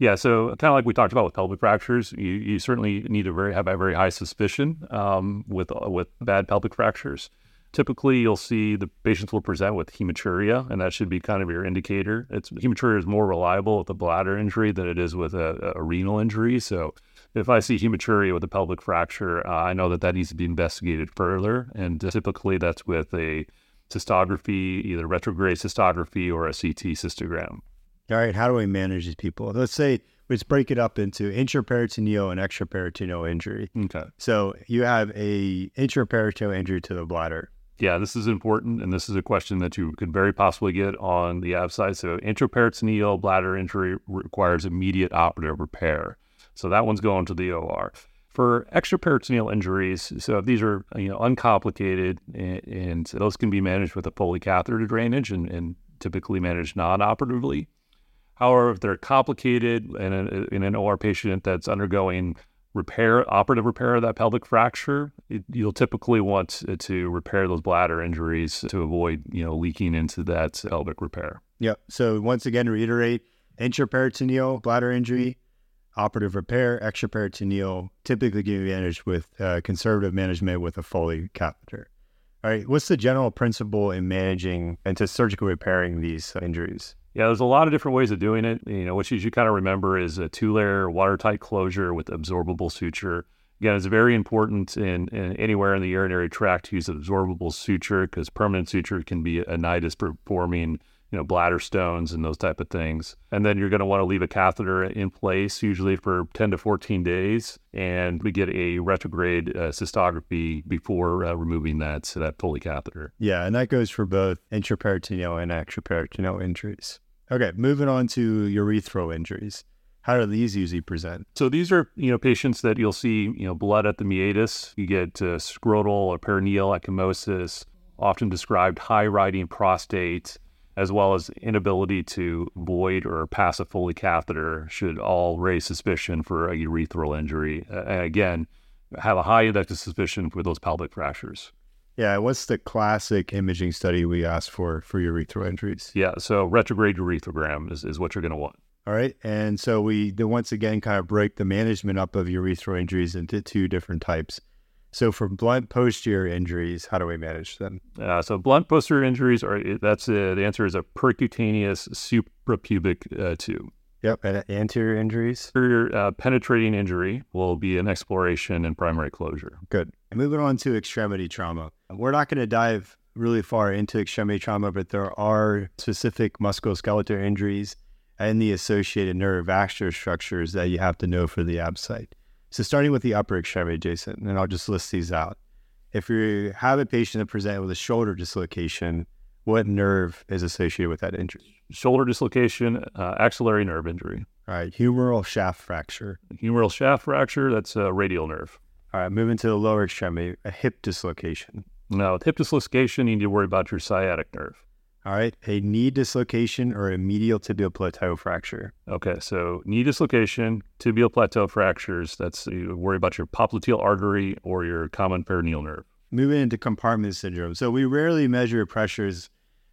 Yeah, so kind of like we talked about with pelvic fractures, you, you certainly need to very have a very high suspicion um, with with bad pelvic fractures. Typically, you'll see the patients will present with hematuria, and that should be kind of your indicator. It's hematuria is more reliable with a bladder injury than it is with a, a renal injury. So, if I see hematuria with a pelvic fracture, uh, I know that that needs to be investigated further. And typically, that's with a cystography, either retrograde cystography or a CT cystogram. All right, how do we manage these people? Let's say let's break it up into intraperitoneal and extraperitoneal injury. Okay. So you have a intraperitoneal injury to the bladder. Yeah, this is important, and this is a question that you could very possibly get on the ABSITE. So, intraperitoneal bladder injury requires immediate operative repair. So that one's going to the OR. For extraperitoneal injuries, so if these are you know uncomplicated, and, and those can be managed with a Foley catheter drainage, and, and typically managed non-operatively. However, if they're complicated in, a, in an OR patient that's undergoing repair, operative repair of that pelvic fracture, it, you'll typically want to repair those bladder injuries to avoid, you know, leaking into that pelvic repair. Yep. So once again, reiterate: intraperitoneal bladder injury, operative repair, extraperitoneal, typically can be managed with uh, conservative management with a Foley catheter. All right. What's the general principle in managing and to surgically repairing these injuries? Yeah, there's a lot of different ways of doing it. You know, what you should kind of remember is a two-layer watertight closure with absorbable suture. Again, it's very important in, in anywhere in the urinary tract to use absorbable suture because permanent suture can be a nidus performing, you know, bladder stones and those type of things. And then you're going to want to leave a catheter in place, usually for 10 to 14 days, and we get a retrograde uh, cystography before uh, removing that so that Foley catheter. Yeah, and that goes for both intraperitoneal and extraperitoneal injuries. Okay, moving on to urethral injuries. How do these usually present? So these are, you know, patients that you'll see, you know, blood at the meatus. You get uh, scrotal or perineal ecchymosis, often described high riding prostate, as well as inability to void or pass a Foley catheter should all raise suspicion for a urethral injury. Uh, again, have a high index of suspicion for those pelvic fractures. Yeah, what's the classic imaging study we ask for for urethral injuries? Yeah, so retrograde urethrogram is, is what you're going to want. All right, and so we then once again kind of break the management up of urethral injuries into two different types. So for blunt posterior injuries, how do we manage them? Uh, so blunt posterior injuries are that's a, the answer is a percutaneous suprapubic uh, tube. Yep, and anterior injuries. Anterior uh, penetrating injury will be an exploration and primary closure. Good. And moving on to extremity trauma. We're not going to dive really far into extremity trauma, but there are specific musculoskeletal injuries and the associated neurovascular structures that you have to know for the ABSITE. So starting with the upper extremity, Jason, and I'll just list these out. If you have a patient that presents with a shoulder dislocation, what nerve is associated with that injury? Shoulder dislocation, uh, axillary nerve injury. All right, humeral shaft fracture. Humeral shaft fracture, that's a radial nerve. All right, moving to the lower extremity, a hip dislocation. Now, with hip dislocation, you need to worry about your sciatic nerve. All right, a knee dislocation or a medial tibial plateau fracture. Okay, so knee dislocation, tibial plateau fractures, that's you worry about your popliteal artery or your common peroneal nerve. Moving into compartment syndrome. So we rarely measure pressures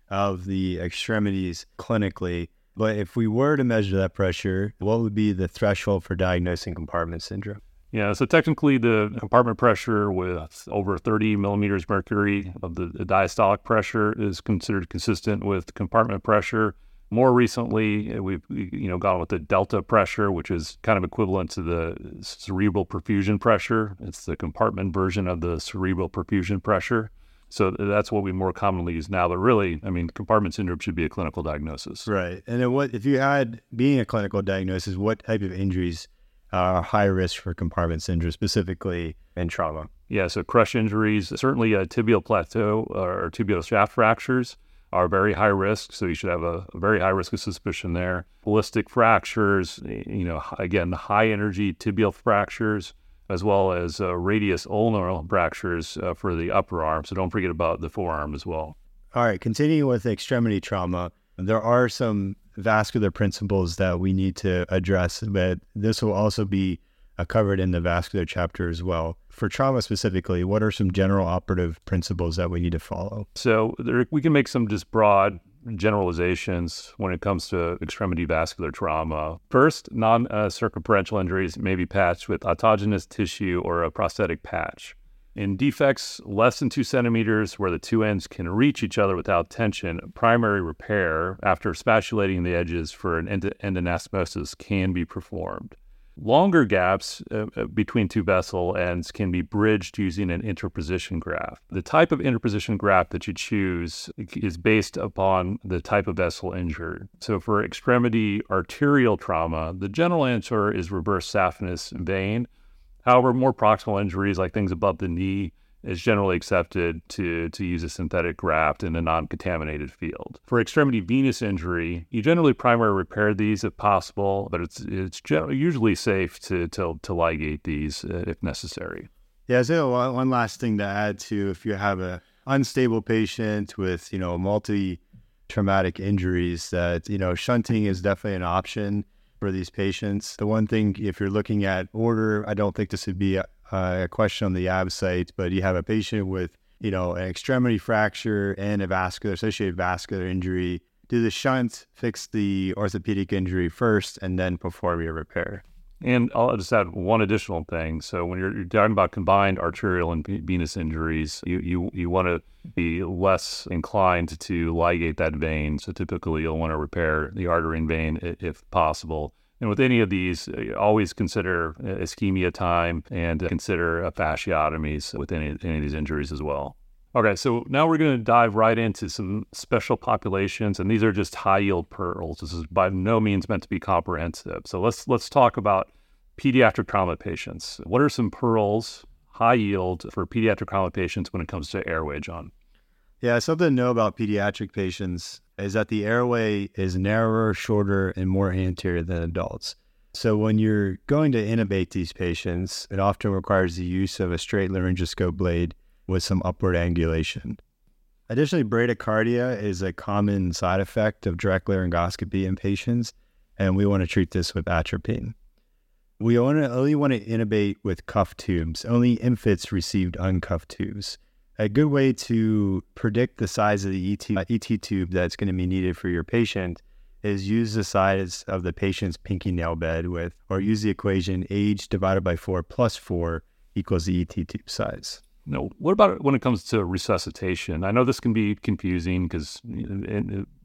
of the extremities clinically, but if we were to measure that pressure, what would be the threshold for diagnosing compartment syndrome? Yeah, so technically, the compartment pressure with over 30 millimeters mercury of the, the, diastolic pressure is considered consistent with compartment pressure. More recently, eh, we've you know gone with the delta pressure, which is kind of equivalent to the cerebral perfusion pressure. It's the compartment version of the cerebral perfusion pressure. So that's what we more commonly use now. But really, I mean, compartment syndrome should be a clinical diagnosis. Right. And then what if you had being a clinical diagnosis? What type of injuries are high risk for compartment syndrome, specifically in trauma? Yeah. So crush injuries, certainly a tibial plateau or tibial shaft fractures are very high risk. So you should have a, a very high risk of suspicion there. Ballistic fractures, you know, again, high energy tibial fractures as well as uh, radius ulnar fractures uh, for the upper arm. So don't forget about the forearm as well. All right, continuing with extremity trauma, there are some vascular principles that we need to address, but this will also be uh, covered in the vascular chapter as well. For trauma specifically, what are some general operative principles that we need to follow? So there, we can make some just broad generalizations when it comes to extremity vascular trauma. First, non circumferential injuries may be patched with autogenous tissue or a prosthetic patch. In defects less than two centimeters where the two ends can reach each other without tension, primary repair after spatulating the edges for an end- end anastomosis can be performed. Longer gaps uh, uh, between two vessel ends can be bridged using an interposition graft. The type of interposition graft that you choose is based upon the type of vessel injured. So, for extremity arterial trauma, the general answer is reverse saphenous vein. However, more proximal injuries like things above the knee is generally accepted to, to use a synthetic graft in a non contaminated field. For extremity venous injury, you generally primary repair these if possible, but it's, it's usually safe to, to, to ligate these uh, if necessary. Yeah, so one last thing to add to if you have a unstable patient with, you know, multi traumatic injuries that, you know, shunting is definitely an option for these patients. The one thing, if you're looking at order, I don't think this would be a, a question on the ABSITE, but you have a patient with, you know, an extremity fracture and a vascular associated vascular injury. Do the shunt, fix the orthopedic injury first, and then perform your repair. And I'll just add one additional thing. So when you're, you're talking about combined arterial and venous injuries, you you, you want to be less inclined to ligate that vein. So typically you'll want to repair the artery and vein if possible. And with any of these, uh, always consider uh, ischemia time and consider fasciotomies with any, any of these injuries as well. Okay, so now we're going to dive right into some special populations, and these are just high yield pearls. This is by no means meant to be comprehensive. So let's let's talk about pediatric trauma patients. What are some pearls, high yield for pediatric trauma patients when it comes to airway, John? Yeah, something to know about pediatric patients is that the airway is narrower, shorter, and more anterior than adults. So when you're going to intubate these patients, it often requires the use of a straight laryngoscope blade with some upward angulation. Additionally, bradycardia is a common side effect of direct laryngoscopy in patients, and we want to treat this with atropine. We only want to intubate with cuff tubes. Only infants received uncuffed tubes. A good way to predict the size of the ET, ET tube that's going to be needed for your patient is use the size of the patient's pinky nail bed with, or use the equation age divided by 4 plus 4 equals the ET tube size. No, what about when it comes to resuscitation? I know this can be confusing because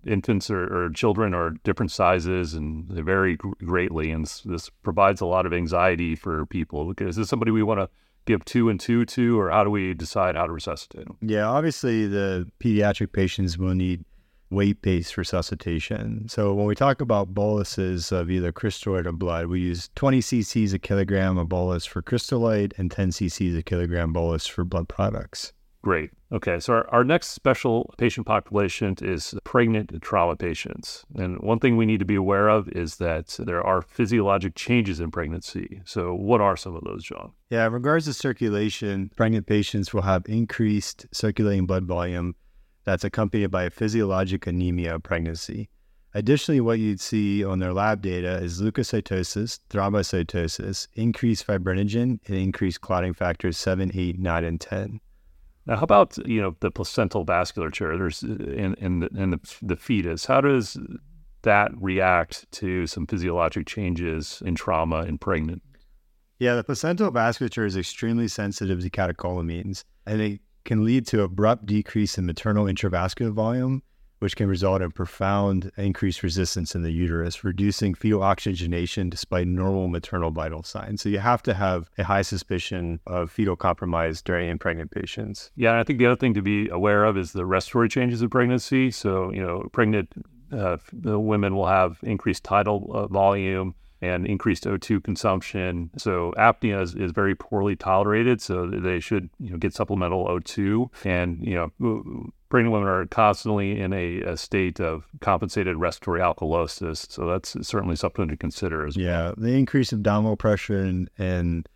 infants or, or, children are different sizes and they vary greatly, and this provides a lot of anxiety for people. Is this somebody we want to give two and two to, or how do we decide how to resuscitate them? Yeah, obviously the pediatric patients will need weight-based resuscitation. So when we talk about boluses of either crystalloid or blood, we use 20 cc's a kilogram of bolus for crystalloid and 10 cc's a kilogram bolus for blood products. Great. Okay, so our, our next special patient population is pregnant trauma patients. And one thing we need to be aware of is that there are physiologic changes in pregnancy. So, what are some of those, John? Yeah, in regards to circulation, pregnant patients will have increased circulating blood volume that's accompanied by a physiologic anemia of pregnancy. Additionally, what you'd see on their lab data is leukocytosis, thrombocytosis, increased fibrinogen, and increased clotting factors 7, 8, 9, and 10. Now, how about you know the placental vasculature? There's in in the, in the, the fetus. How does that react to some physiologic changes in trauma in pregnant? Yeah, the placental vasculature is extremely sensitive to catecholamines, and it can lead to abrupt decrease in maternal intravascular volume, which can result in profound increased resistance in the uterus, reducing fetal oxygenation despite normal maternal vital signs. So you have to have a high suspicion of fetal compromise during in pregnant patients. Yeah, I think the other thing to be aware of is the respiratory changes of pregnancy. So, you know, pregnant uh, women will have increased tidal uh, volume and increased O2 consumption. So apnea is, is very poorly tolerated. So they should you know get supplemental O2. And you know pregnant women are constantly in a, a, state of compensated respiratory alkalosis. So that's certainly something to consider as well. yeah, the increase of abdominal pressure and and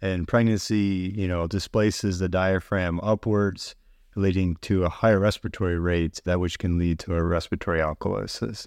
and pregnancy, you know, displaces the diaphragm upwards, leading to a higher respiratory rate, that which can lead to a respiratory alkalosis.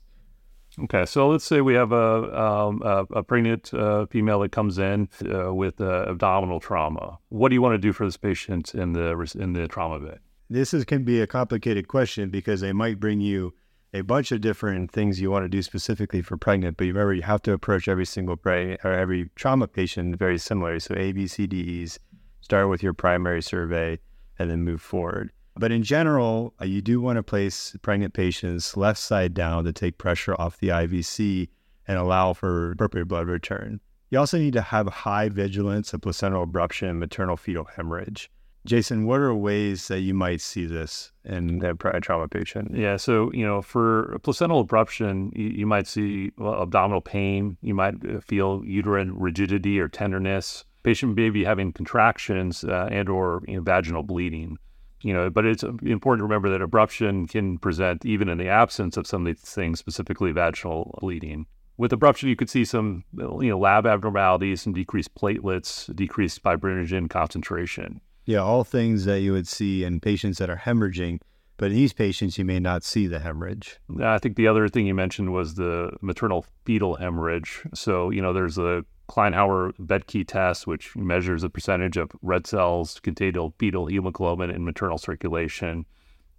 Okay, so let's say we have a, um, a, pregnant uh, female that comes in uh, with uh, abdominal trauma. What do you want to do for this patient in the in the trauma bed? This is, can be a complicated question because they might bring you a bunch of different things you want to do specifically for pregnant, but you remember you have to approach every single pre or every trauma patient very similarly. So A, B, C, D, E's Start with your primary survey and then move forward. But in general, uh, you do want to place pregnant patients left side down to take pressure off the IVC and allow for appropriate blood return. You also need to have high vigilance of placental abruption and maternal fetal hemorrhage. Jason, what are ways that you might see this in a trauma patient? Yeah, so you know, for placental abruption, you, you might see well, abdominal pain. You might uh, feel uterine rigidity or tenderness. Patient may be having contractions uh, and or you know, vaginal bleeding. You know, but it's important to remember that abruption can present even in the absence of some of these things, specifically vaginal bleeding. With abruption, you could see some you know lab abnormalities, some decreased platelets, decreased fibrinogen concentration. Yeah, all things that you would see in patients that are hemorrhaging, but in these patients, you may not see the hemorrhage. I think the other thing you mentioned was the maternal fetal hemorrhage. So, you know, there's a Kleihauer-Betke test, which measures the percentage of red cells contained in fetal hemoglobin in maternal circulation.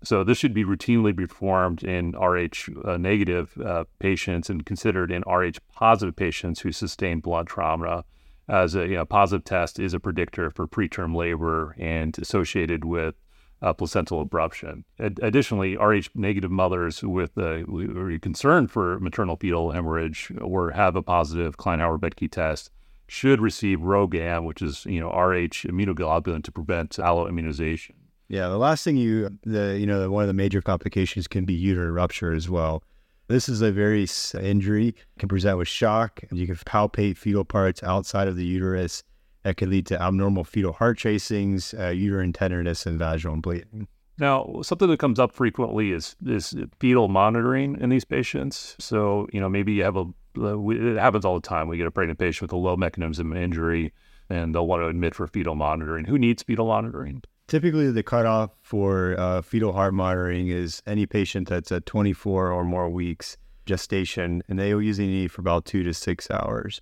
So this should be routinely performed in Rh uh, negative uh, patients and considered in Rh positive patients who sustain blood trauma as a you know, positive test is a predictor for preterm labor and associated with uh, placental abruption. Ad- additionally, Rh negative mothers with uh, are concerned for maternal fetal hemorrhage or have a positive Kleihauer-Betke test should receive RhoGAM, which is you know Rh immunoglobulin to prevent alloimmunization. Yeah, the last thing you the you know one of the major complications can be uterine rupture as well. This is a very injury, can present with shock. You can palpate fetal parts outside of the uterus. That can lead to abnormal fetal heart tracings, uh, uterine tenderness, and vaginal bleeding. Now, something that comes up frequently is is fetal monitoring in these patients. So, you know, maybe you have a it happens all the time. We get a pregnant patient with a low mechanism injury, and they'll want to admit for fetal monitoring. Who needs fetal monitoring? Typically, the cutoff for uh, fetal heart monitoring is any patient that's at 24 or more weeks gestation, and they usually need for about two to six hours.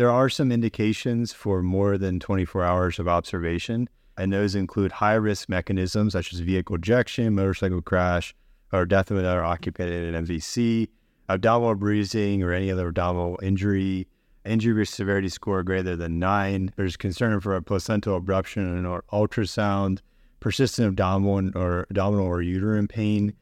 There are some indications for more than 24 hours of observation, and those include high risk mechanisms such as vehicle ejection, motorcycle crash, or death of another occupant in an MVC, abdominal bruising, or any other abdominal injury, injury severity score greater than nine. There's concern for a placental abruption or ultrasound, persistent abdominal or abdominal or uterine pain,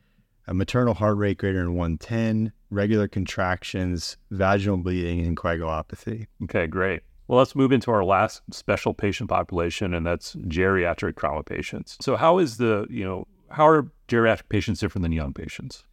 a maternal heart rate greater than 110, regular contractions, vaginal bleeding, and coagulopathy. Okay, great. Well, let's move into our last special patient population, and that's geriatric trauma patients. So, how is the, you know, how are geriatric patients different than young patients?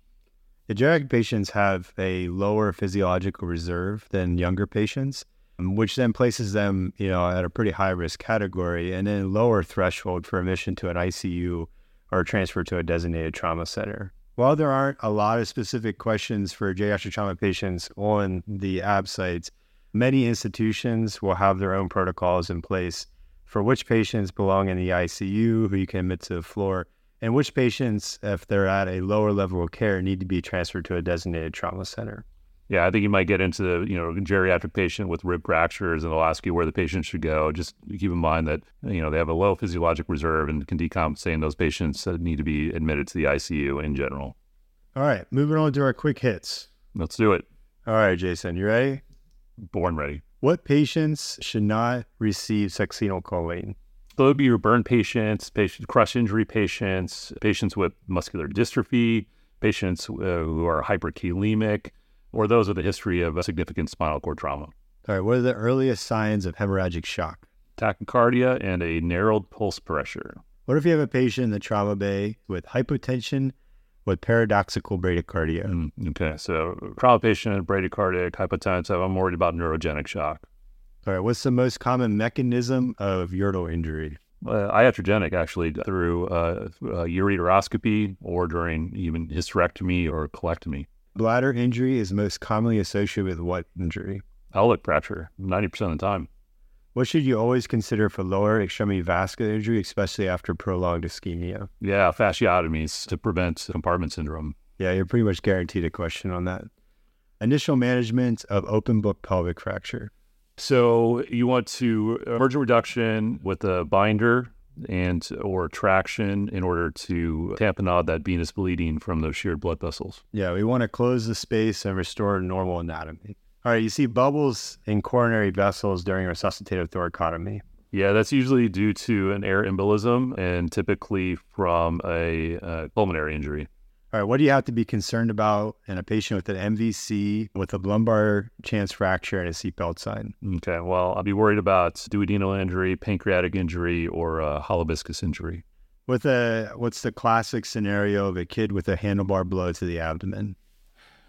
The geriatric patients have a lower physiological reserve than younger patients. Um, which then places them, you know, at a pretty high risk category and then lower threshold for admission to an ICU or transfer to a designated trauma center. While there aren't a lot of specific questions for geriatric trauma patients on the ABSITEs, many institutions will have their own protocols in place for which patients belong in the ICU, who you can admit to the floor, and which patients, if they're at a lower level of care, need to be transferred to a designated trauma center. Yeah, I think you might get into the you know geriatric patient with rib fractures, and they'll ask you where the patient should go. Just keep in mind that you know they have a low physiologic reserve and can decompensate. And those patients need to be admitted to the ICU in general. All right, moving on to our quick hits. Let's do it. All right, Jason, you ready? Born ready. What patients should not receive succinylcholine? So it would be your burn patients, patient crush injury patients, patients with muscular dystrophy, patients uh, who are hyperkalemic or those with a history of a significant spinal cord trauma. All right, what are the earliest signs of hemorrhagic shock? Tachycardia and a narrowed pulse pressure. What if you have a patient in the trauma bay with hypotension with paradoxical bradycardia? Mm, okay, so trauma patient, bradycardic, hypotensive, I'm worried about neurogenic shock. All right, what's the most common mechanism of ureteral injury? Uh, iatrogenic, actually, through uh, uh, ureteroscopy or during even hysterectomy or colectomy. Bladder injury is most commonly associated with what injury? Outlet fracture, 90% of the time. What should you always consider for lower extremity vascular injury, especially after prolonged ischemia? Yeah, fasciotomies to prevent compartment syndrome. Yeah, you're pretty much guaranteed a question on that. Initial management of open book pelvic fracture. So you want to uh, emergent reduction with a binder and or traction in order to tamponade that venous bleeding from those sheared blood vessels. Yeah, we want to close the space and restore normal anatomy. All right, you see bubbles in coronary vessels during resuscitative thoracotomy. Yeah, that's usually due to an air embolism and typically from a uh, pulmonary injury. All right, what do you have to be concerned about in a patient with an MVC with a lumbar Chance fracture and a seatbelt sign? Okay, well, I'll be worried about duodenal injury, pancreatic injury, or a hollow viscus injury. With a what's the classic scenario of a kid with a handlebar blow to the abdomen?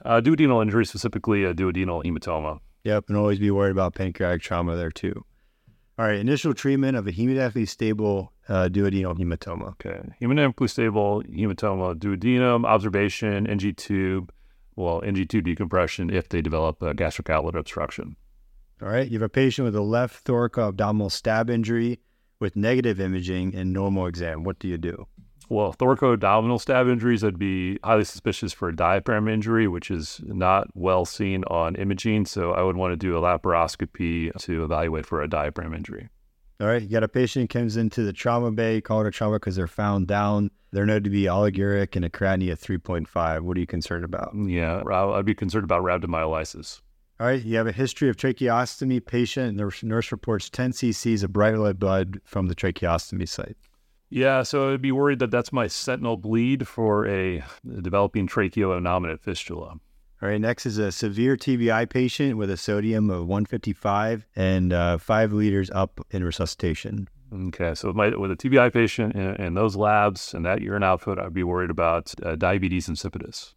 Uh, duodenal injury, specifically a duodenal hematoma. Yep, and always be worried about pancreatic trauma there too. All right, initial treatment of a hemodynamically stable uh, duodenal hematoma. Okay, hemodynamically stable hematoma, duodenum, observation, NG tube, well, NG tube decompression if they develop a gastric outlet obstruction. All right, you have a patient with a left thoracoabdominal stab injury with negative imaging and normal exam. What do you do? Well, thoracoabdominal stab injuries, I'd be highly suspicious for a diaphragm injury, which is not well seen on imaging. So I would want to do a laparoscopy to evaluate for a diaphragm injury. All right, you got a patient comes into the trauma bay, call it a trauma because they're found down. They're known to be oliguric and a creatinine of 3.5. What are you concerned about? Mm, yeah, I'd be concerned about rhabdomyolysis. All right, you have a history of tracheostomy patient. And the nurse reports 10 cc's of bright red blood from the tracheostomy site. Yeah, so I'd be worried that that's my sentinel bleed for a developing tracheoinnominate fistula. All right, next is a severe TBI patient with a sodium of 155 and uh, five liters up in resuscitation. Okay, so with, my, with a TBI patient and, and, those labs and that urine output, I'd be worried about uh, diabetes insipidus.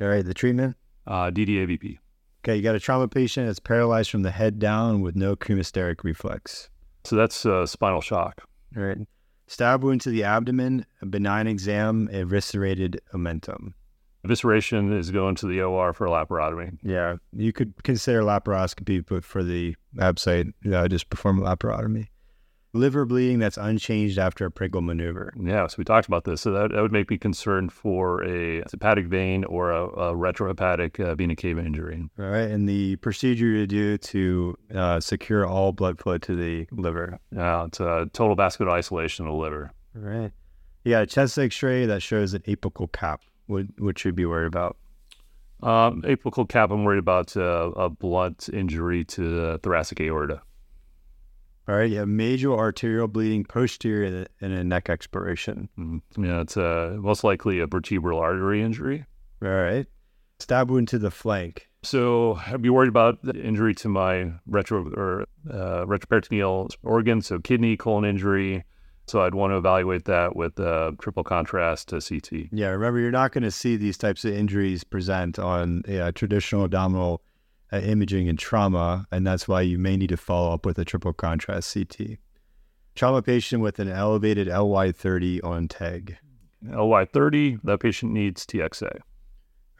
All right, the treatment? Uh, DDAVP. Okay, you got a trauma patient that's paralyzed from the head down with no cremasteric reflex. So that's uh, spinal shock. All right. Stab wound to the abdomen, a benign exam, eviscerated omentum. Evisceration is going to the OR for laparotomy. Yeah, you could consider laparoscopy, but for the ABSITE, uh, just perform laparotomy liver bleeding that's unchanged after a Pringle maneuver. Yeah, so we talked about this. So that, that would make me concerned for a hepatic vein or a, a retrohepatic uh, vena cava injury. All right, and the procedure to do to uh, secure all blood flow to the liver. Yeah, it's a total vascular isolation of the liver. All right. Yeah, chest X-ray that shows an apical cap. What what should be worried about? Um, apical cap. I'm worried about uh, a blunt injury to the thoracic aorta. All right, you have major arterial bleeding posterior and a neck exploration. Mm-hmm. Yeah, it's uh, most likely a vertebral artery injury. All right. Stab wound to the flank. So I'd be worried about the injury to my retro or uh, retroperitoneal organ, so kidney, colon injury. So I'd want to evaluate that with uh, triple contrast to CT. Yeah, remember you're not going to see these types of injuries present on a traditional abdominal uh, imaging and trauma, and that's why you may need to follow up with a triple contrast CT. Trauma patient with an elevated LY30 on TEG. LY30, that patient needs TXA.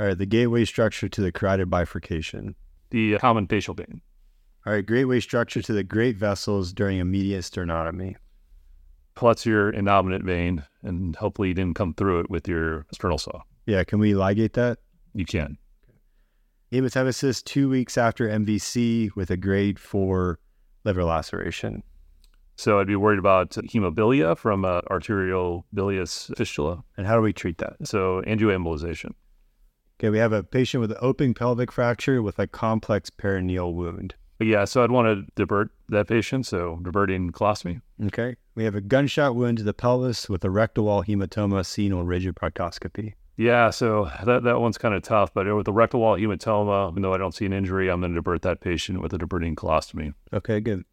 All right, the gateway structure to the carotid bifurcation. The common facial vein. All right, gateway structure to the great vessels during median sternotomy. Plus your innominate vein, and hopefully you didn't come through it with your sternal saw. Yeah, can we ligate that? You can. Hematemesis two weeks after MVC with a grade four liver laceration. So I'd be worried about hemobilia from uh, arterial bilious fistula. And how do we treat that? So angioembolization. Okay, we have a patient with an open pelvic fracture with a complex perineal wound. Yeah, so I'd want to divert that patient, so diverting colostomy. Okay. We have a gunshot wound to the pelvis with a rectal wall hematoma seen on rigid proctoscopy. Yeah, so that, that one's kind of tough, but with the rectal wall hematoma, even though I don't see an injury, I'm going to divert that patient with a diverting colostomy. Okay, good.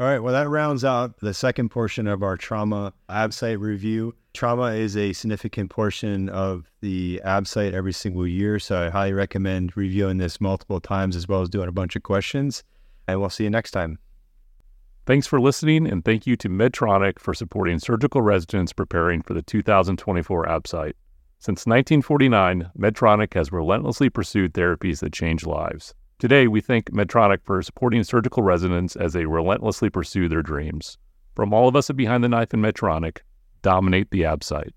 All right, well, that rounds out the second portion of our trauma ABSITE review. Trauma is a significant portion of the ABSITE every single year, so I highly recommend reviewing this multiple times as well as doing a bunch of questions. And we'll see you next time. Thanks for listening, and thank you to Medtronic for supporting surgical residents preparing for the 2024 ABSITE. Since 1949, Medtronic has relentlessly pursued therapies that change lives. Today, we thank Medtronic for supporting surgical residents as they relentlessly pursue their dreams. From all of us at Behind the Knife and Medtronic, dominate the ABSITE.